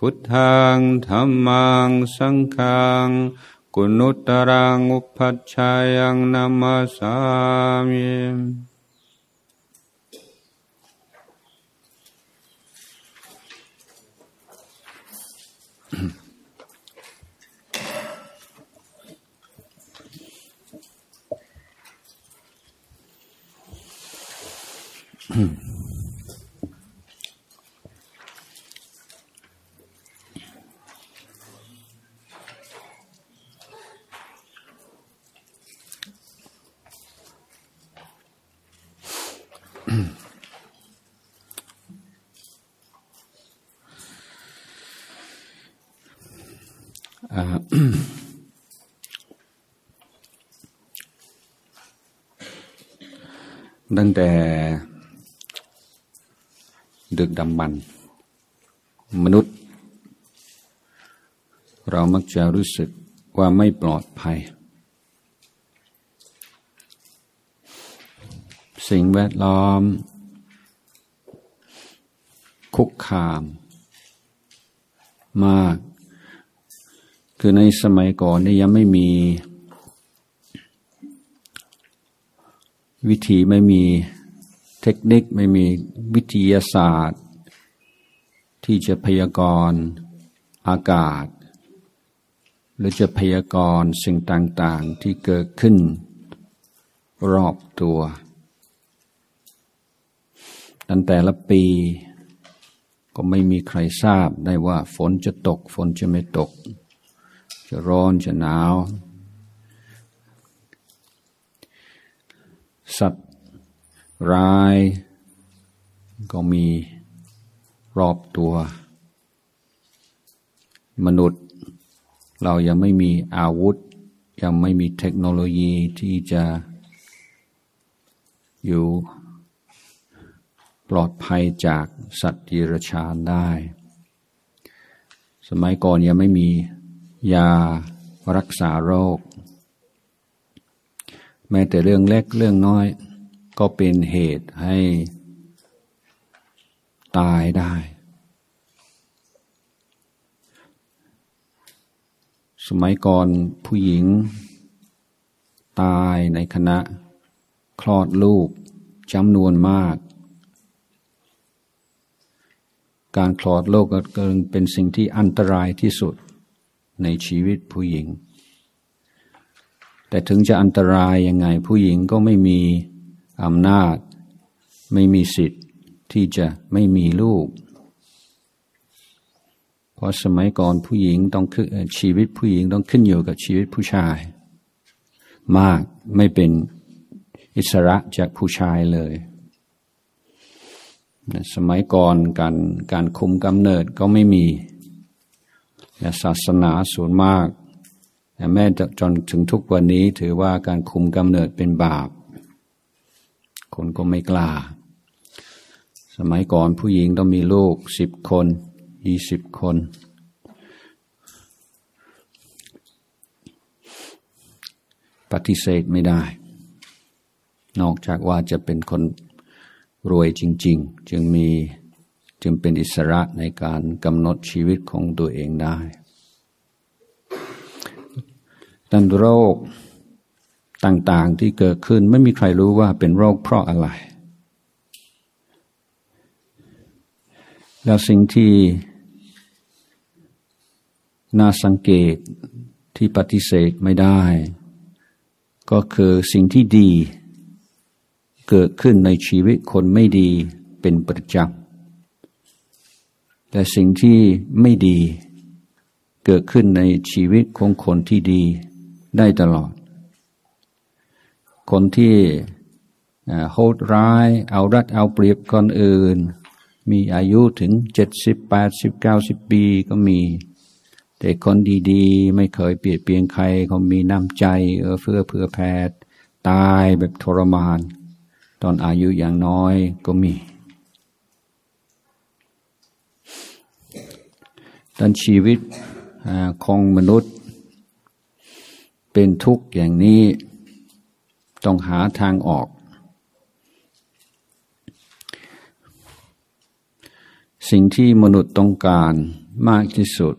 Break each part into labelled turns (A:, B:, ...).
A: พุทธังธรรมังสังฆังกุณุตรังอุปัชฌายังนามาสามิ ตั้งแต่ดึกดำบรรมนุษย์ เรามักจะรู้สึกว่าไม่ปลอดภัย สิ่งแวดล้อม คุกคาม มาก คือในสมัยก่อนนี่ยังไม่มี วิธีไม่มีเทคนิคไม่มีวิทยาศาสตร์ ที่จะพยากรณ์อากาศ หรือจะพยากรณ์สิ่งต่าง ๆ ที่เกิดขึ้นรอบตัว ตั้งแต่ละปีก็ไม่มีใครทราบได้ว่าฝนจะตก ฝนจะไม่ตก จะร้อนจะหนาว สัตว์ร้ายก็มีรอบตัว มนุษย์เรายังไม่มีอาวุธ ยังไม่มีเทคโนโลยีที่จะอยู่ ปลอดภัยจากสัตว์ดิรชานได้ สมัยก่อนยังไม่มียารักษาโรค แม้แต่เรื่องเล็กเรื่องน้อย ก็เป็นเหตุให้ ตายได้ สมัยก่อนผู้หญิง ตายในคณะ คลอดลูกจำนวนมาก การคลอดลูกก็เป็นสิ่งที่อันตรายที่สุดในชีวิตผู้หญิง แต่ถึงจะอันตรายยังไงผู้หญิงก็ไม่มีอำนาจ ไม่มีสิทธิ์ที่จะไม่มีลูก เพราะสมัยก่อนผู้หญิงต้องชีวิตผู้หญิงต้องขึ้นอยู่กับชีวิตผู้ชาย มากไม่เป็นอิสระจากผู้ชายเลย สมัยก่อนการการคุมกำเนิดก็ไม่มีและศาสนาส่วนมากแต่แม้จนถึงทุกวันนี้ถือว่าการคุมกำเนิดเป็นบาป คนก็ไม่กล้า สมัยก่อนผู้หญิงต้องมีลูกสิบคนยี่สิบคน ปฏิเสธไม่ได้ นอกจากว่าจะเป็นคน รวยจริง ๆ จึงมีจึงเป็นอิสระในการกำหนดชีวิตของตัวเองได้ดันโรคต่างๆที่เกิดขึ้นไม่มีใครรู้ว่าเป็นโรคเพราะอะไร แล้วสิ่งที่น่าสังเกตที่ปฏิเสธไม่ได้ ก็คือสิ่งที่ดี เกิดขึ้นในชีวิตคนไม่ดีเป็นประจำแต่สิ่งที่ไม่ดี เกิดขึ้นในชีวิตของคนที่ดีได้ตลอด คนที่โหดร้าย เอารัดเอาเปรียบคนอื่น มีอายุถึงเจ็ดสิบแปดสิบเก้าสิบปีก็มี แต่คนดีๆ ไม่เคยเปลี่ยดเปลี่ยนใครเขามีน้ำใจเออเพื่อเพื่อแพทย์ตายแบบทรมาน ตอนอายุอย่างน้อยก็มีดันชีวิตของมนุษย์ เป็นทุกข์อย่างนี้ต้องหาทางออก สิ่งที่มนุษย์ต้องการมากที่สุด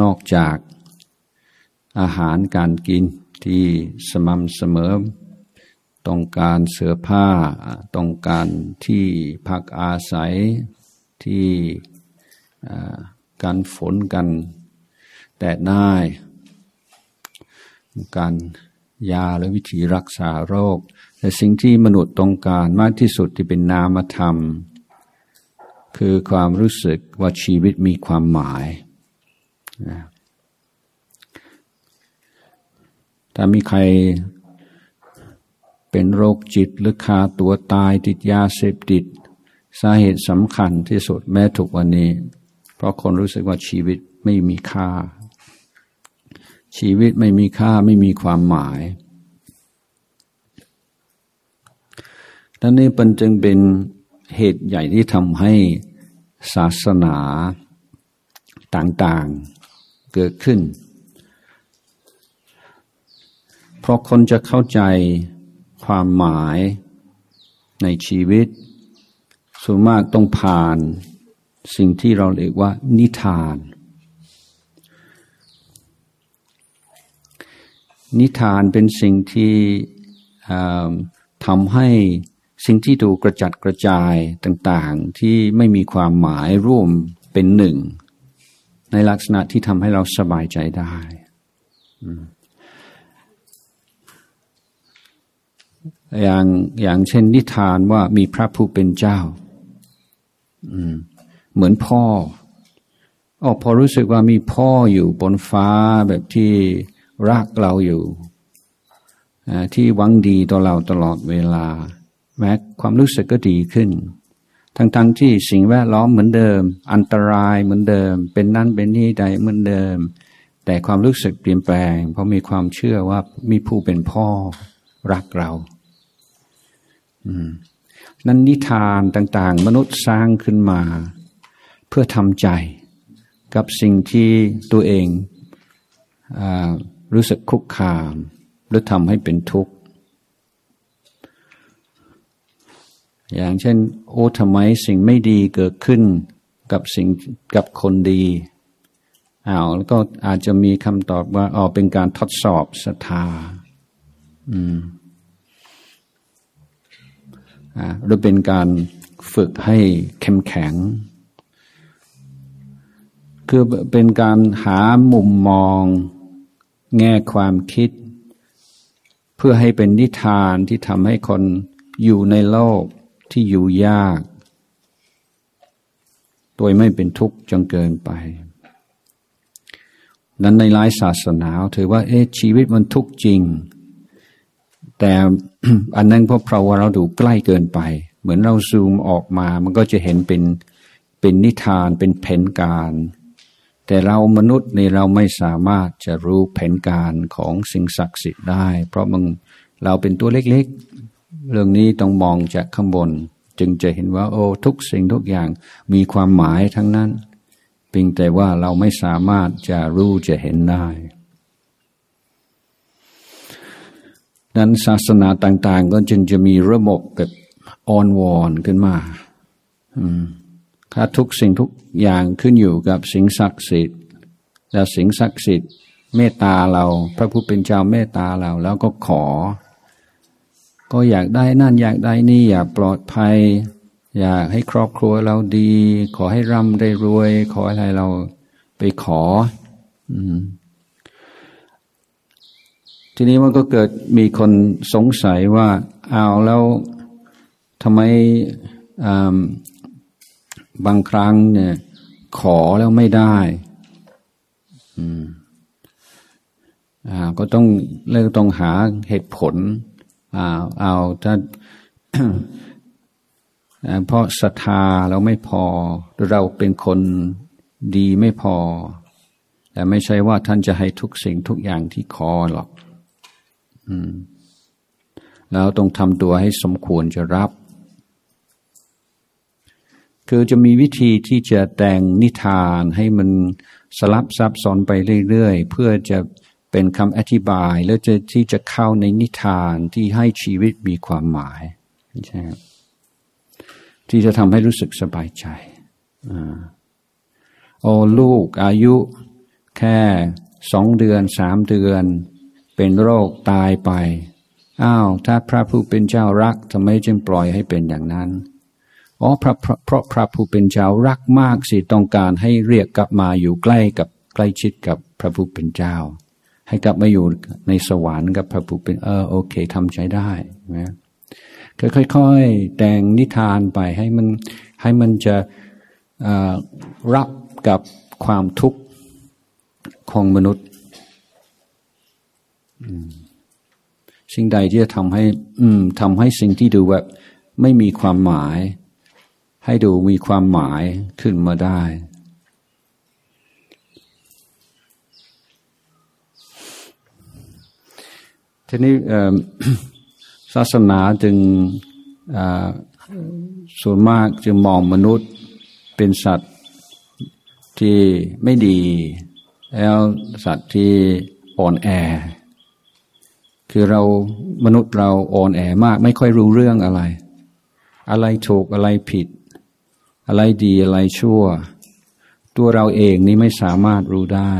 A: นอกจากอาหารการกินที่สม่ำเสมอ ต้องการเสื้อผ้า ต้องการที่พักอาศัยที่การฝนกันแดดได้การยาและวิธีรักษาโรค แต่สิ่งที่มนุษย์ต้องการมากที่สุดที่เป็นนามธรรม คือความรู้สึกว่าชีวิตมีความหมายถ้ามีใคร เป็นโรคจิตหรือคาตัวตายติดยาเสพติด สาเหตุสำคัญที่สุดแม้ทุกวันนี้ เพราะคนรู้สึกว่าชีวิตไม่มีค่า ชีวิตไม่มีค่าไม่มีความหมายดังนี้เป็นจึงเป็นเหตุใหญ่ที่ทำให้ศาสนาต่างๆเกิดขึ้น เพราะคนจะเข้าใจ ความหมายในชีวิต ส่วนมากต้องผ่านสิ่งที่เราเรียกว่า นิทาน นิทานเป็นสิ่งที่ทำให้สิ่งที่ดูกกระจัดกระจายต่างๆ ที่ไม่มีความหมายร่วมเป็นหนึ่ง ในลักษณะที่ทำให้เราสบายใจได้ อ อย่างอย่างเช่นนิทานว่ามีพระผู้เป็นเจ้า อืม เหมือนพ่อออพอรู้สึกว่ามีพ่ออยู่บนฟ้าแบบที่รักเราอยู่ที่หวังดีต่อเราตลอดเวลา แม้ความรู้สึกก็ดีขึ้น ทั้งๆทที่สิ่งแวดล้อมเหมือนเดิม อันตรายเหมือนเดิม เป็นนั่นเป็นนี่ใดเหมือนเดิม แต่ความรู้สึกเปลี่ยนแปลง เพราะมีความเชื่อว่ามีผู้เป็นพ่อรักเรา นั้นนิทานต่างๆ มนุษย์สร้างขึ้นมา เพื่อทำใจกับสิ่งที่ตัวเองอรู้สึกคุกคาม หรือทำให้เป็นทุกข์ อย่างเช่น โอ้ทำไมสิ่งไม่ดีเกิดขึ้นกับสิ่งกับคนดีอ้าวแล้วก็อาจจะมีคำตอบว่าอ๋อเป็นการทดสอบศรัทธา อืม หรือเป็นการฝึกให้เข้มแข็ง คือเป็นการหามุมมอง แง่ความคิด เพื่อให้เป็นนิทานที่ทำให้คนอยู่ในโลกที่อยู่ยาก โดยไม่เป็นทุกข์จนเกินไป นั้นในหลายศาสนาถือว่าเอ๊ะชีวิตมันทุกข์จริง แต่อันนั้นเพราะเพราะว่าเราดูใกล้เกินไป เหมือนเราซูมออกมา มันก็จะเห็นเป็นเป็นนิทานเป็นแผนการ แต่เรามนุษย์นี่เราไม่สามารถจะรู้แผนการของสิ่งศักดิ์สิทธิ์ได้ เพราะมึงเราเป็นตัวเล็กๆ เรื่องนี้ต้องมองจากข้างบน จึงจะเห็นว่า โอ้ทุกสิ่งทุกอย่างมีความหมายทั้งนั้นเพียงแต่ว่าเราไม่สามารถจะรู้จะเห็นได้ นั้นศาสนาต่าง ๆ ก็จึงจะมีระบบแบบออนวอนขึ้นมาถ้าทุกสิ่งทุกอย่างขึ้นอยู่กับสิ่งศักดิ์สิทธิ์ แล้วสิ่งศักดิ์สิทธิ์เมตตาเรา พระผู้เป็นเจ้าเมตตาเรา แล้วก็ขอ ก็อยากได้นั่นอยากได้นี่ อยากปลอดภัย อยากให้ครอบครัวเราดี ขอให้ร่ำได้รวย ขออะไรเราไปขอ อืม ทีนี้มันก็เกิดมีคนสงสัยว่าเอาแล้วทำไมบางครั้งเนี่ย ขอแล้วไม่ได้อ่าก็ต้องเลิกต้องหาเหตุผลอ่าเอาถ้าเพราะศรัทธาเราไม่พอ เราเป็นคนดีไม่พอ แต่ไม่ใช่ว่าท่านจะให้ทุกสิ่งทุกอย่างที่ขอหรอก แล้วต้องทำตัวให้สมควรจะรับ คือจะมีวิธีที่จะแต่งนิทานให้มันสลับซับซ้อนไปเรื่อยๆ เพื่อจะเป็นคำอธิบาย แล้วจะที่จะเข้าในนิทานที่ให้ชีวิตมีความหมายใช่ที่จะทำให้รู้สึกสบายใจอโอ้ลูกอายุแค่สองเดือนสามเดือน เป็นโรคตายไป อ้าว ถ้าพระผู้เป็นเจ้ารักทำไมจึงปล่อยให้เป็นอย่างนั้น อ๋อเพราะเพราะพระผู้เป็นเจ้ารักมากสิต้องการให้เรียกกลับมาอยู่ใกล้กับใกล้ชิดกับพระผู้เป็นเจ้า ให้กลับมาอยู่ในสวรรค์กับพระผู้เป็นเออโอเคทำใจได้นะค่อยๆ แต่งนิทานไปให้มันให้มันจะรับกับความทุกข์ของมนุษย์ สิ่งใดที่จะทำให้ทำให้สิ่งที่ดูแบบ ไม่มีความหมาย ให้ดูมีความหมายขึ้นมาได้ทีนี้ศาสนาจึงส่วนมากจึงมองมนุษย์เป็นสัตว์ที่ไม่ดี แล้วสัตว์ที่อ่อนแอ คือเรามนุษย์เราอ่อนแอมาก ไม่ค่อยรู้เรื่องอะไร อะไรถูกอะไรผิด อะไรดีอะไรชั่ว ตัวเราเองนี่ไม่สามารถรู้ได้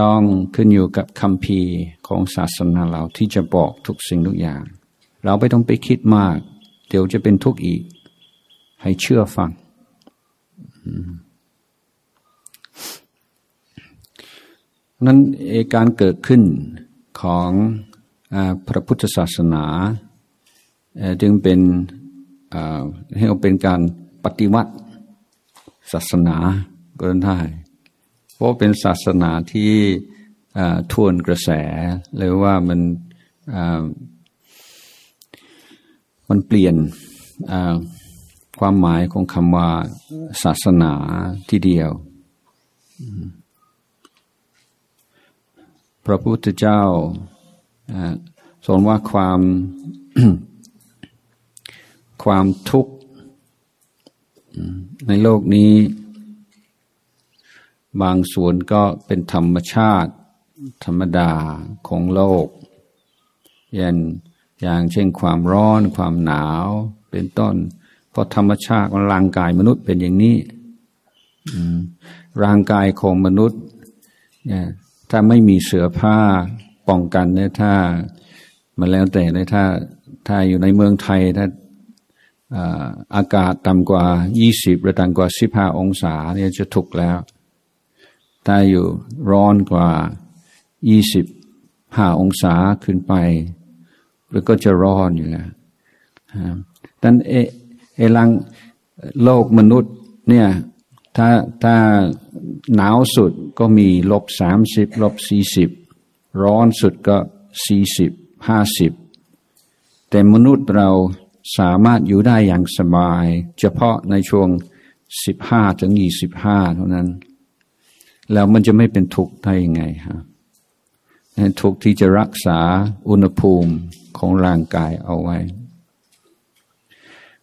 A: ต้องขึ้นอยู่กับคำพีของศาสนาเราที่จะบอกทุกสิ่งทุกอย่าง เราไม่ต้องไปคิดมาก เดี๋ยวจะเป็นทุกข์อีก ให้เชื่อฟังนั้นการเกิดขึ้น ของอพระพุทธศาสนา จึงเป็นให้เป็นการปฏิวัติศาสนาก็ได้เพราะเป็นศาสนาที่ทวนกระแสหรือว่ามันมันเปลี่ยนความหมายของคำว่าศาสนาที่เดียว พระพุทธเจ้าสอนว่าความความทุกข์ในโลกนี้ บางส่วนก็เป็นธรรมชาติ ธรรมดาของโลก อย่างอย่างเช่นความร้อนความหนาวเป็นต้น เพราะธรรมชาติของร่างกายมนุษย์เป็นอย่างนี้ร่างกายของมนุษย์เนี่ย ถ้าไม่มีเสื้อผ้าป้องกันเนี่ยถ้ามาแล้วแต่เลยถ้าถ้าอยู่ในเมืองไทยถ้าอากาศต่ำกว่า 20 หรือต่ำกว่า 15 องศาเนี่ยจะถูกแล้ว ถ้าอยู่ร้อนกว่ายี่สิบห้าองศาขึ้นไป แล้วก็จะร้อนอยู่แล้วดังเอเอลังโลกมนุษย์เนี่ยถ้าถ้า หนาวสุดก็มีลบสามสิบลบสี่สิบร้อนสุดก็สี่สิบห้าสิบแต่มนุษย์เราสามารถอยู่ได้อย่างสบาย เฉพาะในช่วงสิบห้าถึงยี่สิบห้าเท่านั้น แล้วมันจะไม่เป็นทุกข์ได้ยังไงฮะทุกข์ที่จะรักษาอุณหภูมิของร่างกายเอาไว้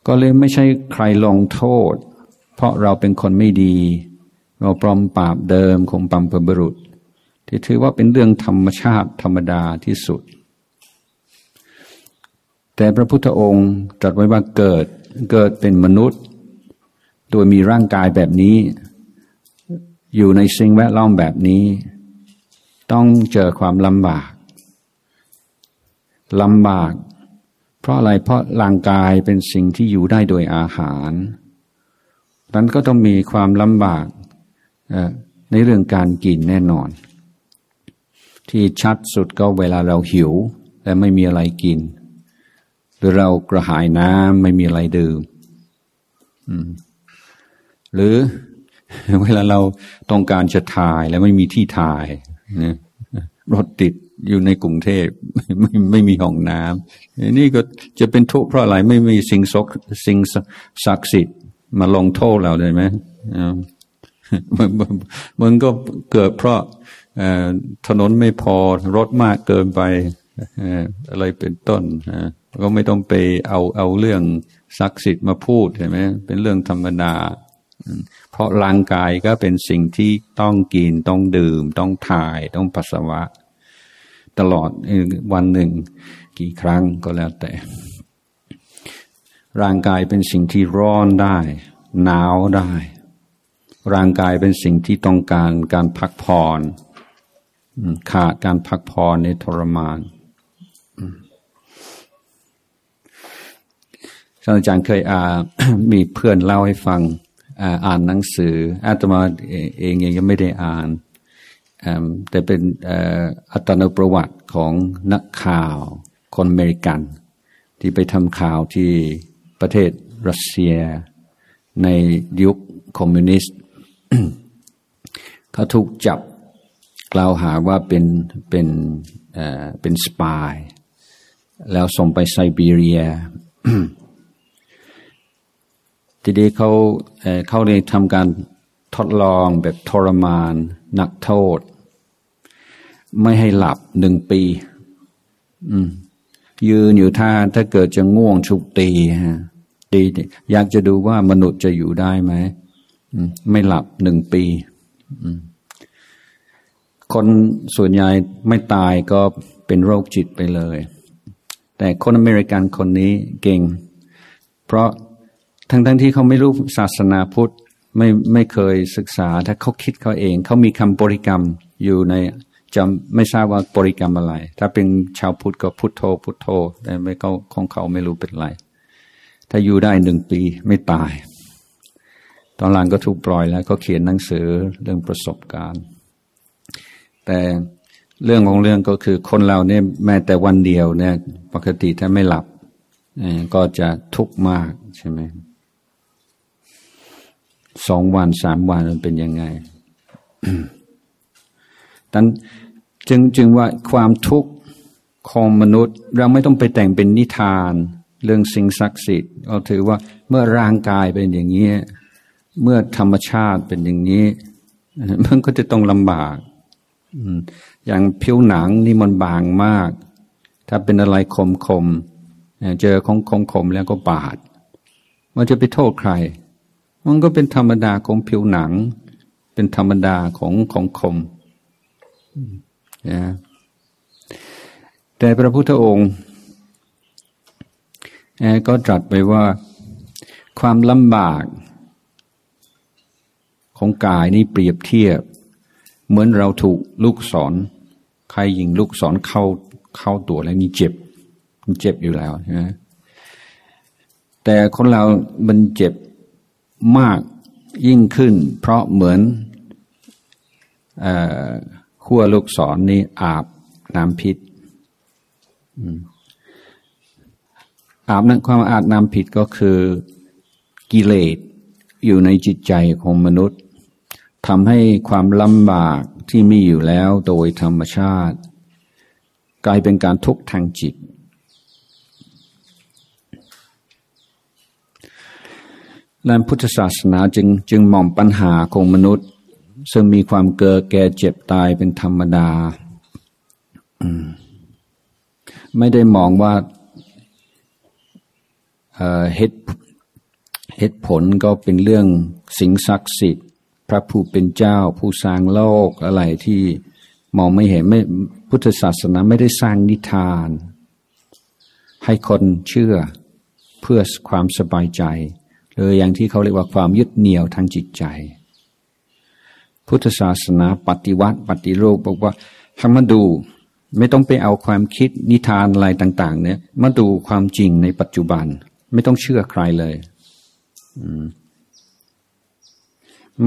A: ก็เลยไม่ใช่ใครลงโทษ เพราะเราเป็นคนไม่ดี เราปลอมปราบเดิมของปัมพบุรุษ ที่ถือว่าเป็นเรื่องธรรมชาติธรรมดาที่สุด แต่พระพุทธองค์ตรัสไว้ว่าเกิดเกิดเป็นมนุษย์ โดยมีร่างกายแบบนี้ อยู่ในสิ่งแวดล้อมแบบนี้ ต้องเจอความลำบากลำบาก เพราะอะไรเพราะร่างกายเป็นสิ่งที่อยู่ได้โดยอาหารนั้นก็ต้องมีความลำบาก ในเรื่องการกินแน่นอน ที่ชัดสุดก็เวลาเราหิว และไม่มีอะไรกิน หรือเรากระหายน้ำไม่มีอะไรดื่มหรือเวลาเราต้องการจะถ่ายแล้วไม่มีที่ถ่ายนะรถติดอยู่ในกรุงเทพไม่ไม่มีห้องน้ำนี่ก็จะเป็นทุกข์เพราะอะไรไม่มีสิ่งศักสิ่งศักดิ์สิทธิ์มาลงโทษเราเลยไหม มันมันก็เกิดเพราะถนนไม่พอรถมากเกินไปอะไรเป็นต้นก็ไม่ต้องไปเอาเอาเรื่องศักดิ์สิทธิ์มาพูดใช่ไหมเป็นเรื่องธรรมดา เพราะร่างกายก็เป็นสิ่งที่ต้องกินต้องดื่ม ต้องถ่ายต้องปัสสาวะ ตลอดวันหนึ่ง กี่ครั้งก็แล้วแต่ ร่างกายเป็นสิ่งที่ร้อนได้ หนาวได้ ร่างกายเป็นสิ่งที่ต้องการการพักผ่อนขาดการพักผ่อนในทรมานท่านอาจารย์เคยอามีเพื่อนเล่าให้ฟัง อ่านหนังสืออาตมาเองยังไม่ได้อ่านแต่เป็นอัตนประวัติของนักข่าวคนอเมริกัน ที่ไปทำข่าวที่ประเทศรัสเซียในยุคคอมมิวนิสต์ เขาถูกจับกล่าวหาว่าเป็นเป็นเป็นสปาย แล้วส่งไปไซบีเรีย ทีนี้เขาเขาได้ทำการทดลองแบบทรมาน นักโทษ ไม่ให้หลับหนึ่งปียืนอยู่ท่าถ้าเกิดจะง่วงชุกตีฮะตีอยากจะดูว่ามนุษย์จะอยู่ได้ไหม ไม่หลับหนึ่งปีคนส่วนใหญ่ไม่ตายก็เป็นโรคจิตไปเลย แต่คนอเมริกันคนนี้เก่ง เพราะทั้งทั้งที่เขาไม่รู้ศาสนาพุทธไม่ไม่เคยศึกษา ถ้าเขาคิดเขาเอง เขามีคำบริกรรมอยู่ในจำไม่ทราบว่าบริกรรมอะไร ถ้าเป็นชาวพุทธก็พุทโธ พุทโธ แต่ไม่เขาของเขาไม่รู้เป็นไร ถ้าอยู่ได้หนึ่งปีไม่ตาย ตอนหลังก็ถูกปล่อยแล้วก็เขียนหนังสือเรื่องประสบการณ์ แต่เรื่องของเรื่องก็คือคนเราเนี่ยแม้แต่วันเดียวเนี่ยปกติถ้าไม่หลับก็จะทุกข์มากใช่ไหมสองวันสามวันมันเป็นยังไงดังจึงจึงว่าความทุกข์ของมนุษย์ เราไม่ต้องไปแต่งเป็นนิทาน เรื่องสิ่งศักดิ์สิทธิ์เราถือว่าเมื่อร่างกายเป็นอย่างนี้ เมื่อธรรมชาติเป็นอย่างนี้ มันก็จะต้องลำบากอย่างผิวหนังนี่มันบางมาก ถ้าเป็นอะไรคมคมเจอของคมคมแล้วก็บาด มันจะไปโทษใคร มันก็เป็นธรรมดาของผิวหนัง เป็นธรรมดาของของคมนะแต่พระพุทธองค์ก็ตรัสไปว่าความลำบาก ของกายนี่เปรียบเทียบ เหมือนเราถูกลูกศร ใครยิงลูกศรเข้าเข้าตัวแล้วนี่เจ็บมันเจ็บอยู่แล้วนะแต่คนเรามันเจ็บมากยิ่งขึ้น เพราะเหมือนขั้วลูกศรนนี้อาบน้ำพิษอาบนั้นความอาบน้ำผิดก็คือกิเลสอยู่ในจิตใจของมนุษย์ ทำให้ความลำบากที่มีอยู่แล้วโดยธรรมชาติ กลายเป็นการทุกข์ทางจิต และพุทธศาสนาจึงจึงมองปัญหาของมนุษย์ ซึ่งมีความเกิดแก่เจ็บตายเป็นธรรมดา ไม่ได้มองว่าเหตุเหตุผลก็เป็นเรื่องสิ่งศักดิ์สิทธิ์ ระผู้เป็นเจ้า ผู้สร้างโลกอะไรที่มองไม่เห็นไม่พุทธศาสนาไม่ได้สร้างนิทาน ให้คนเชื่อเพื่อความสบายใจหรืออย่างที่เขาเรียกว่าความยึดเหนี่ยวทางจิตใจ พุทธศาสนาปฏิวัติ ปฏิรูปบอกว่าให้มาดูไม่ต้องไปเอาความคิดนิทานอะไรต่าง ๆ เนี่ย มาดูความจริงในปัจจุบัน ไม่ต้องเชื่อใครเลยม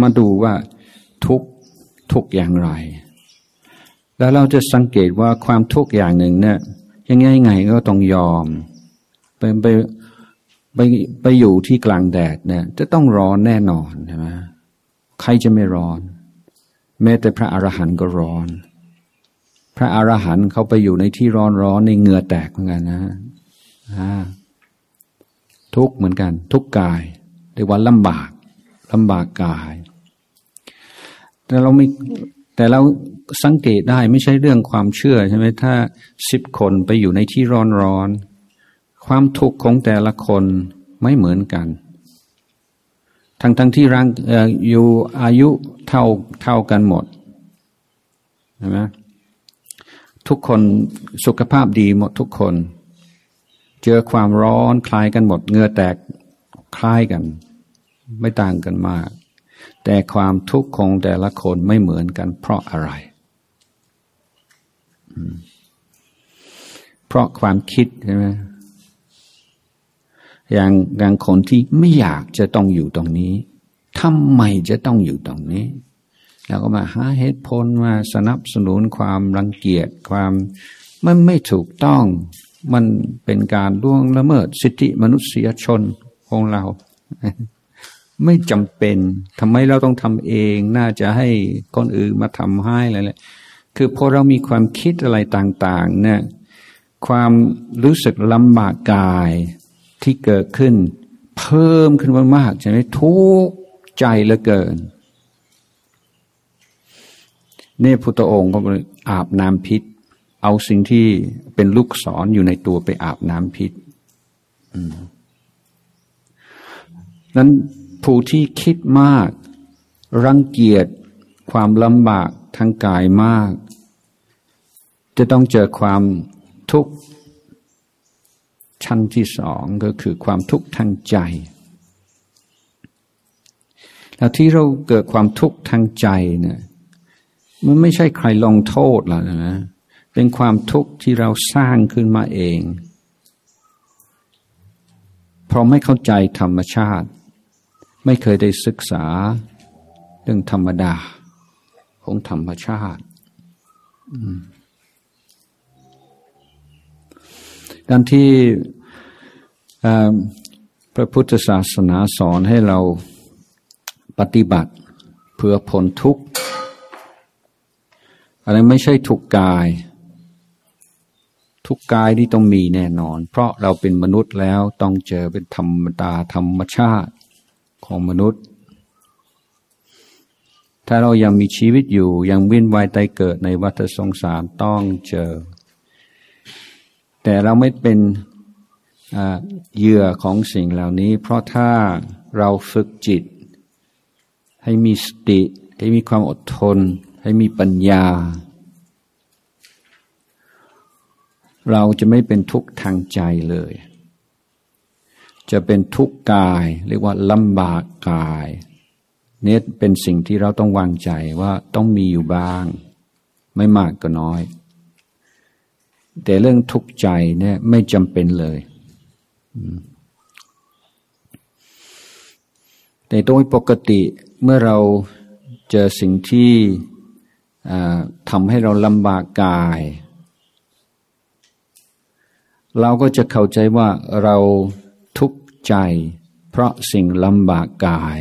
A: มาดูว่าทุกทุกอย่างไร แล้วเราจะสังเกตว่าความทุกอย่างหนึ่งเนี่ยยังไงไงก็ต้องยอมไปไปไปไปอยู่ที่กลางแดดเนี่ยจะต้องร้อนแน่นอนใช่ไหมใครจะไม่ร้อน แม้แต่พระอรหันต์ก็ร้อน พระอรหันต์เขาไปอยู่ในที่ร้อนร้อนในเหงื่อแตกเหมือนกันนะทุกเหมือนกัน ทุกกายเรียกว่าลำบาก ลำบากกาย แต่เราไม่แต่เราสังเกตได้ไม่ใช่เรื่องความเชื่อใช่ไหมถ้าสิบคนไปอยู่ในที่ร้อนร้อนความทุกข์ของแต่ละคนไม่เหมือนกัน ทั้งทั้งที่ร่างอยู่อายุเท่าเท่ากันหมดใช่ไหมทุกคนสุขภาพดีหมดทุกคน เจอความร้อนคลายกันหมด เงือแตกคล้ายกัน ไม่ต่างกันมาก แต่ความทุกข์ของแต่ละคนไม่เหมือนกัน เพราะอะไร เพราะความคิดใช่ไหมอย่างอย่างคนที่ไม่อยากจะต้องอยู่ตรงนี้ทำไมจะต้องอยู่ตรงนี้ แล้วก็มาหาเหตุผลมาสนับสนุนความรังเกียจความมันไม่ถูกต้อง มันเป็นการล่วงละเมิดสิทธิมนุษยชนของเรา ไม่จำเป็นทำไมเราต้องทำเอง น่าจะให้คนอื่นมาทำให้อะไรเลยคือพอเรามีความคิดอะไรต่างๆเนี่ยความรู้สึกลำบากกายที่เกิดขึ้น เพิ่มขึ้นมากๆใช่ไหมทุกใจเหลือเกินเนี่ยพุทธองค์ก็อาบน้ำพิษ เอาสิ่งที่เป็นลูกศรออยู่ในตัวไปอาบน้ำพิษนั้น ผู้ที่คิดมาก รังเกียจความลำบากทางกายมาก จะต้องเจอความทุกข์ชั้นที่สองก็คือความทุกข์ทางใจ แล้วที่เราเกิดความทุกข์ทางใจเนี่ยมันไม่ใช่ใครลงโทษเรานะ เป็นความทุกข์ที่เราสร้างขึ้นมาเอง เพราะไม่เข้าใจธรรมชาติ ไม่เคยได้ศึกษาเรื่องธรรมดาของธรรมชาติ การที่พระพุทธศาสนาสอนให้เราปฏิบัติเพื่อพ้นทุกข์อะไรไม่ใช่ทุกกาย ทุกกายที่ต้องมีแน่นอน เพราะเราเป็นมนุษย์แล้วต้องเจอเป็นธรรมดาธรรมชาติ ของมนุษย์ ถ้าเรายังมีชีวิตอยู่ยังวิ่นวายตายเกิดในวัฏสงสารต้องเจอ แต่เราไม่เป็นเหยื่อของสิ่งเหล่านี้ เพราะถ้าเราฝึกจิต ให้มีสติ ให้มีความอดทน ให้มีปัญญา เราจะไม่เป็นทุกข์ทางใจเลย จะเป็นทุกข์กาย เรียกว่าลำบากกายเนี่ยเป็นสิ่งที่เราต้องวางใจว่าต้องมีอยู่บ้าง ไม่มากก็น้อย แต่เรื่องทุกข์ใจเนี่ยไม่จำเป็นเลย แต่โดยปกติเมื่อเราเจอสิ่งที่ทำให้เราลำบากกาย เราก็จะเข้าใจว่าเรา ใจ เพราะสิ่งลำบากกาย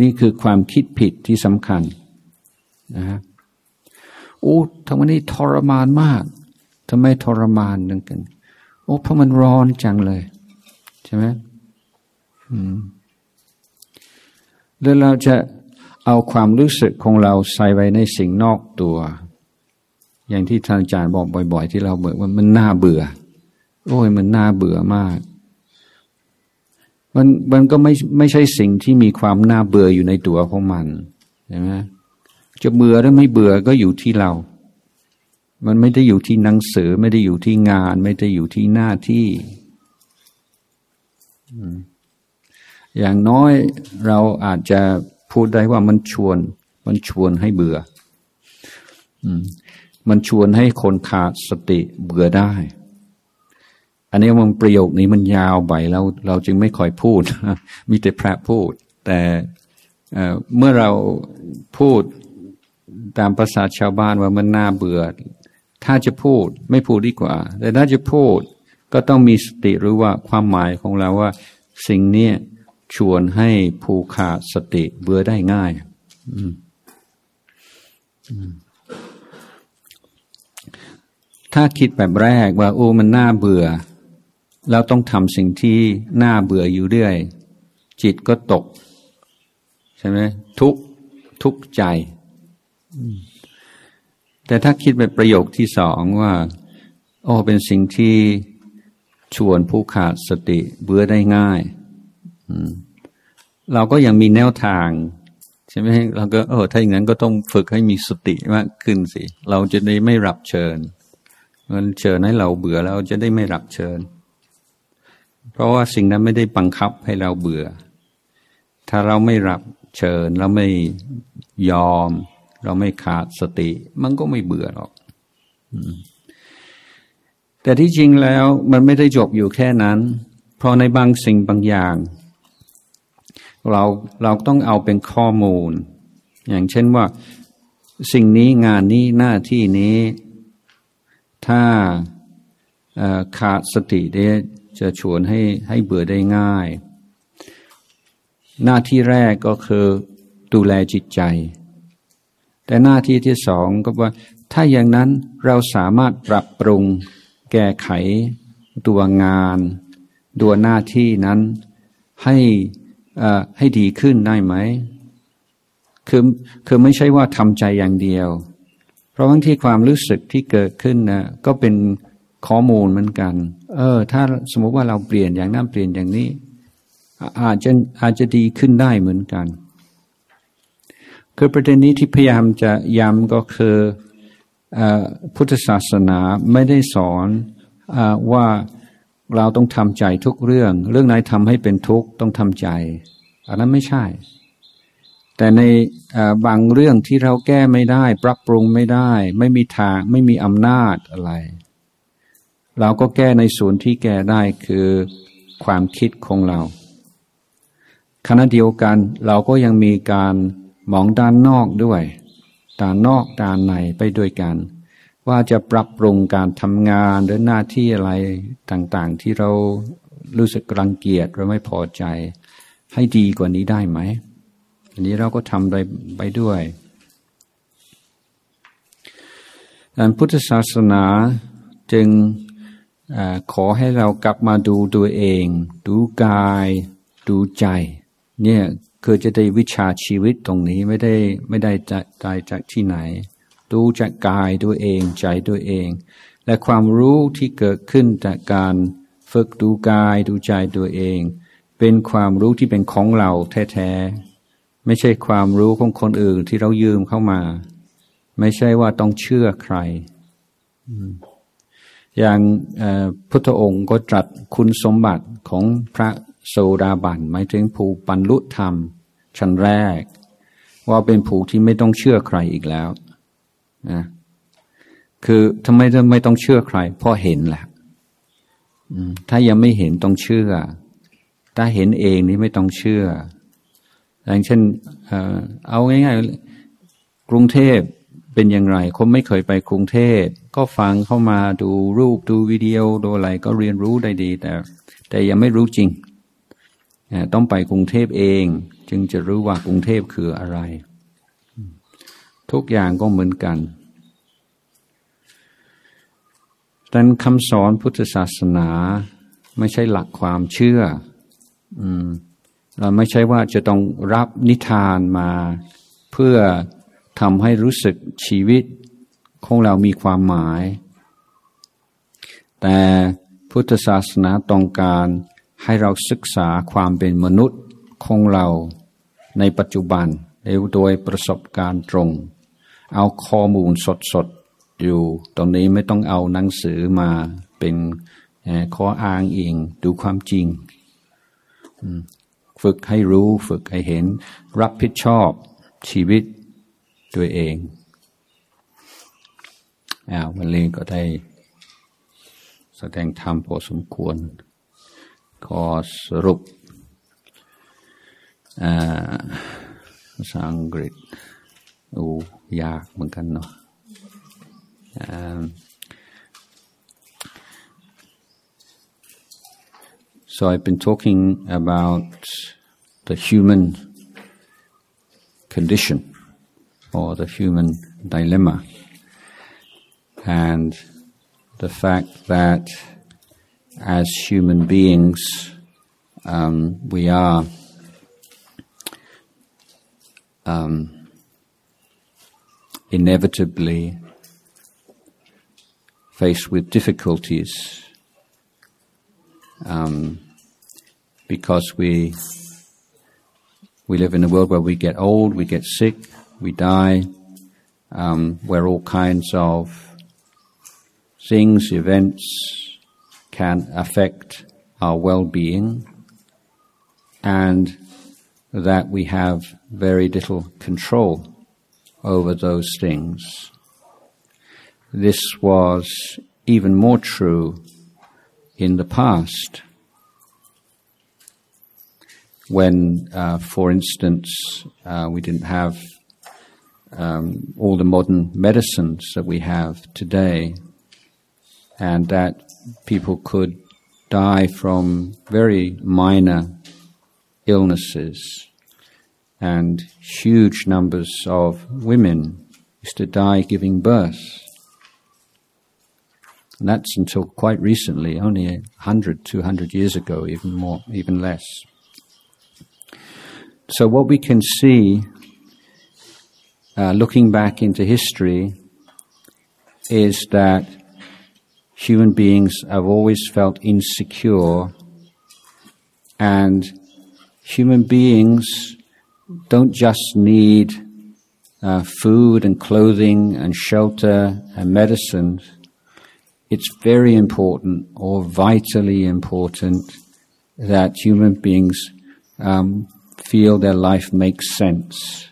A: นี่คือความคิดผิดที่สำคัญนะฮะโอ้ทำไมนี่ทรมานมากทำไมทรมานนังกัน โอ้เพราะมันร้อนจังเลย ใช่ไหมแล้วเราจะเอาความรู้สึกของเราใส่ไว้ในสิ่งนอกตัว อย่างที่ท่านอาจารย์บอกบ่อย ๆ ที่เราเบอกว่ามันน่าเบื่อ โอ้ยมันน่าเบื่อมาก มันมันก็ไม่ไม่ใช่สิ่งที่มีความน่าเบื่ออยู่ในตัวของมันใช่ไหมจะเบื่อหรือไม่เบื่อก็อยู่ที่เรา มันไม่ได้อยู่ที่หนังสือ ไม่ได้อยู่ที่งาน ไม่ได้อยู่ที่หน้าที่อย่างน้อยเราอาจจะพูดได้ว่ามันชวน มันชวนให้เบื่อมันชวนให้คนขาดสติเบื่อได้ อันนี้มันประโยคนี้มันยาวไปแล้วเราจึงไม่ค่อยพูด มีแต่พระพูด แต่เมื่อเราพูดตามภาษาชาวบ้านว่ามันน่าเบื่อ ถ้าจะพูดไม่พูดดีกว่า แต่ถ้าจะพูดก็ต้องมีสติรู้ว่าความหมายของเราว่า สิ่งนี้ชวนให้ผู้ขาดสติเบื่อได้ง่ายถ้าคิดแบบแรกว่าโอ้มันน่าเบื่อ เราต้องทำสิ่งที่น่าเบื่ออยู่เรื่อย จิตก็ตก ใช่ไหมทุกทุกใจ แต่ถ้าคิดเป็นประโยคที่สองว่า โอ้เป็นสิ่งที่ชวนผู้ขาดสติเบื่อได้ง่ายเราก็ยังมีแนวทาง ใช่ไหมเราก็เออถ้าอย่างนั้นก็ต้องฝึกให้มีสติมากขึ้นสิ เราจะได้ไม่รับเชิญมันเชิญให้เราเบื่อแล้วจะได้ไม่รับเชิญ เพราะว่าสิ่งนั้นไม่ได้บังคับให้เราเบื่อ ถ้าเราไม่รับเชิญเราไม่ยอม เราไม่ขาดสติ มันก็ไม่เบื่อหรอกแต่ที่จริงแล้วมันไม่ได้จบอยู่แค่นั้น เพราะในบางสิ่งบางอย่าง เราเราต้องเอาเป็นข้อมูล อย่างเช่นว่าสิ่งนี้งานนี้หน้าที่นี้ ถ้าขาดสติได้ จะชวนให้ให้เบื่อได้ง่าย หน้าที่แรกก็คือดูแลจิตใจ แต่หน้าที่ที่สองก็ว่า ถ้าอย่างนั้นเราสามารถปรับปรุง แก้ไข ตัวงาน ตัวหน้าที่นั้นให้ให้ดีขึ้นได้ไหมคือคือไม่ใช่ว่าทำใจอย่างเดียว เพราะบางที่ความรู้สึกที่เกิดขึ้นนะก็เป็น ข้อมูลเหมือนกัน เออ ถ้าสมมติว่าเราเปลี่ยนอย่างนั้นเปลี่ยนอย่างนี้ อาจจะอาจจะดีขึ้นได้เหมือนกัน คือประเด็นนี้ที่พยายามจะย้ำก็คือพุทธศาสนาไม่ได้สอนอว่าเราต้องทำใจทุกเรื่อง เรื่องไหนทำให้เป็นทุกข์ต้องทำใจ อันนั้นไม่ใช่ แต่ในบางเรื่องที่เราแก้ไม่ได้ ปรับปรุงไม่ได้ ไม่มีทางไม่มีอำนาจอะไร เราก็แก้ในส่วนที่แก้ได้คือความคิดของเราขณะเดียวกันเราก็ยังมีการมองด้านนอกด้วย ด้านนอกด้านในไปด้วยกัน ว่าจะปรับปรุงการทำงานหรือหน้าที่อะไรต่างๆ ที่เรารู้สึกรังเกียจหรือไม่พอใจ ให้ดีกว่านี้ได้ไหม อันนี้เราก็ทำไปไปด้วยดังพุทธศาสนาจึง ขอให้เรากลับมาดูตัวเอง ดูกาย ดูใจ เนี่ยคือจะได้วิชาชีวิตตรงนี้ไม่ได้ไม่ได้ใจจากที่ไหน ดูจากกายตัวเองใจตัวเอง และความรู้ที่เกิดขึ้นจากการฝึกดูกายดูใจตัวเอง เป็นความรู้ที่เป็นของเราแท้ๆไม่ใช่ความรู้ของคนอื่นที่เรายืมเข้ามา ไม่ใช่ว่าต้องเชื่อใคร อ อย่างพุทธองค์ก็ตรัสคุณสมบัติของพระโสดาบันหมายถึงผู้บรรลุธรรมชั้นแรก ว่าเป็นผู้ที่ไม่ต้องเชื่อใครอีกแล้วนะคือทำไมจะไม่ต้องเชื่อใครเพราะเห็นแหละถ้ายังไม่เห็นต้องเชื่อ ถ้าเห็นเองนี่ไม่ต้องเชื่อ อย่างเช่นเอาง่ายๆกรุงเทพเป็นอย่างไร คนไม่เคยไปกรุงเทพ ก็ฟังเข้ามาดูรูปดูวิดีโอดูอะไรก็เรียนรู้ได้ดี แต่ แต่ยังไม่รู้จริง ต้องไปกรุงเทพเอง จึงจะรู้ว่ากรุงเทพคืออะไร ทุกอย่างก็เหมือนกันแต่คำสอนพุทธศาสนาไม่ใช่หลักความเชื่อเราไม่ใช่ว่าจะต้องรับนิทานมา เพื่อทำให้รู้สึกชีวิต ของเรามีความหมาย แต่พุทธศาสนาต้องการให้เราศึกษาความเป็นมนุษย์ของเราในปัจจุบันโดยประสบการณ์ตรง เอาข้อมูลสดๆอยู่ตรงนี้ไม่ต้องเอาหนังสือมาเป็นข้ออ้างเองดูความจริง ฝึกให้รู้ฝึกให้เห็น รับผิดชอบชีวิตตัวเอง วันนี้ก็ได้แสดงธรรมพอสมควร ขอสรุปภาษาอังกฤษอูยากเหมือนกันเนาะ so I've been talking about the human condition or the human dilemma and the fact that as human beings, um, we are um, inevitably faced with difficulties um, because we we live in a world where we get old, we get sick, we die, um, where all kinds of things, events can affect our well-being, and that we have very little control over those things. This was even more true in the past when, uh, for instance, uh, we didn't have um, all the modern medicines that we have today, and that people could die from very minor illnesses, and huge numbers of women used to die giving birth. And that's until quite recently, only 100, 200 years ago, even more, even less. So, what we can see, uh, looking back into history, is that human beings have always felt insecure, and human beings don't just need uh, food and clothing and shelter and medicine. It's very important or vitally important that human beings um, feel their life makes sense.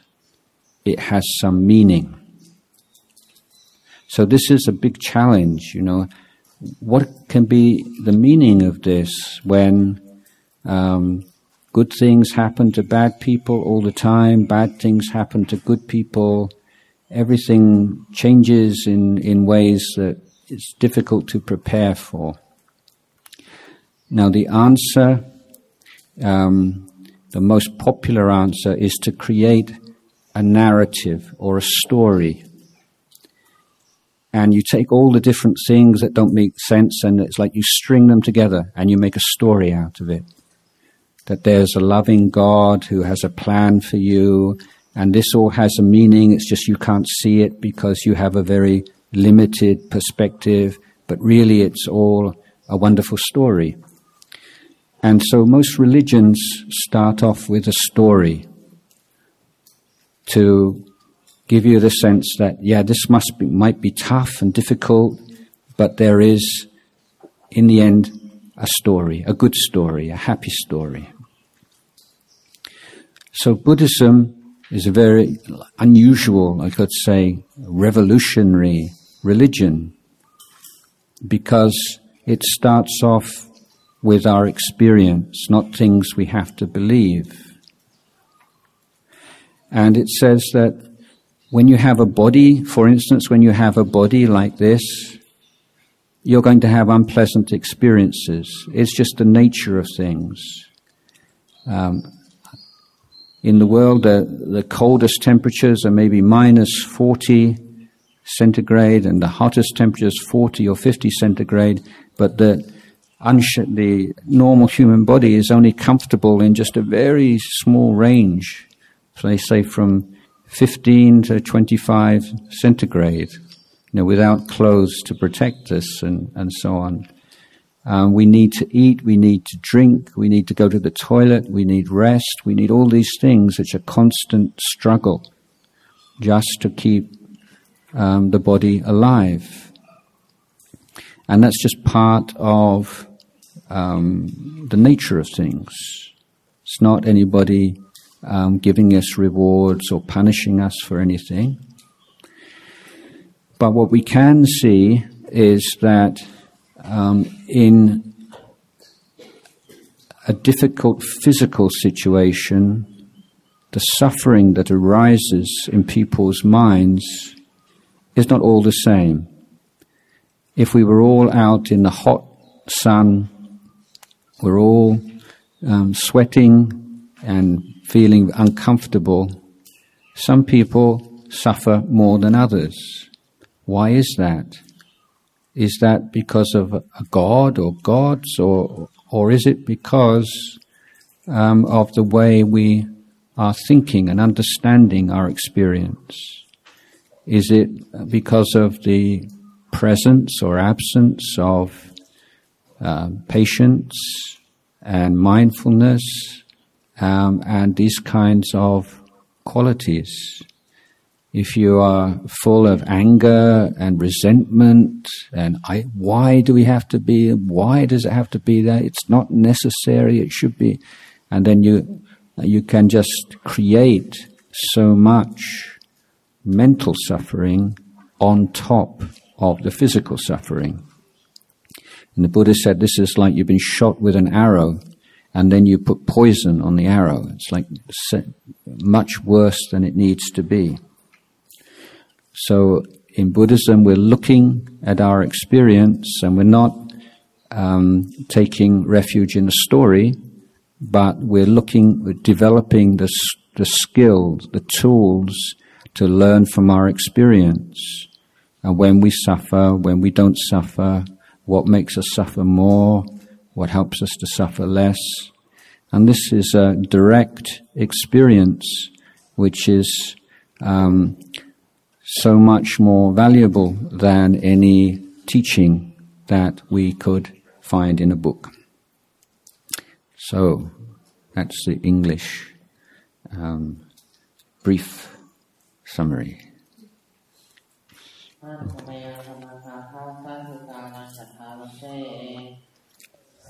A: It has some meaning. So this is a big challenge, you know. What can be the meaning of this when um, good things happen to bad people all the time, bad things happen to good people, everything changes in, in ways that it's difficult to prepare for. Now the answer um, the most popular answer is to create a narrative or a story. And you take all the different things that don't make sense and it's like you string them together and you make a story out of it. That there's a loving God who has a plan for you and this all has a meaning. It's just you can't see it because you have a very limited perspective, but really it's all a wonderful story. And so most religions start off with a story to give you the sense that, yeah, this must be, might be tough and difficult, but there is, in the end, a story, a good story, a happy story. So Buddhism is a very unusual, I could say, revolutionary religion because it starts off with our experience, not things we have to believe. And it says that when you have a body, for instance, when you have a body like this, you're going to have unpleasant experiences. It's just the nature of things. Um, in the world, the, coldest temperatures are maybe minus 40 centigrade, and the hottest temperatures 40 or 50 centigrade, but the the normal human body is only comfortable in just a very small range. So they say from 15 to 25 centigrade, you know, without clothes to protect us and, and so on. Um, we need to eat, we need to drink, we need to go to the toilet, we need rest, we need all these things. It's a constant struggle just to keep um, the body alive. And that's just part of um, the nature of things. It's not anybody um, giving us rewards or punishing us for anything. But what we can see is that um, in a difficult physical situation, the suffering that arises in people's minds is not all the same. If we were all out in the hot sun we're all um, sweating and feeling uncomfortable. Some people suffer more than others. Why is that? Is that because of a god or gods, or or is it because um, of the way we are thinking and understanding our experience? Is it because of the presence or absence of uh, patience and mindfulness um, and these kinds of qualities? if you are full of anger and resentment and I, why do we have to be why does it have to be that it's not necessary it should be. And then you you can just create so much mental suffering on top of the physical suffering. And the buddha said this is like you've been shot with an arrow and then you put poison on the arrow it's like much worse than it needs to be so in Buddhism, we're looking at our experience and we're not um, taking refuge in a story, but we're looking, we're developing the, the skills, the tools to learn from our experience. And when we suffer, when we don't suffer, what makes us suffer more, what helps us to suffer less. And this is a direct experience which is um, so much more valuable than any teaching that we could find in a book. So that's the English um, brief summary.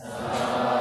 A: Salve.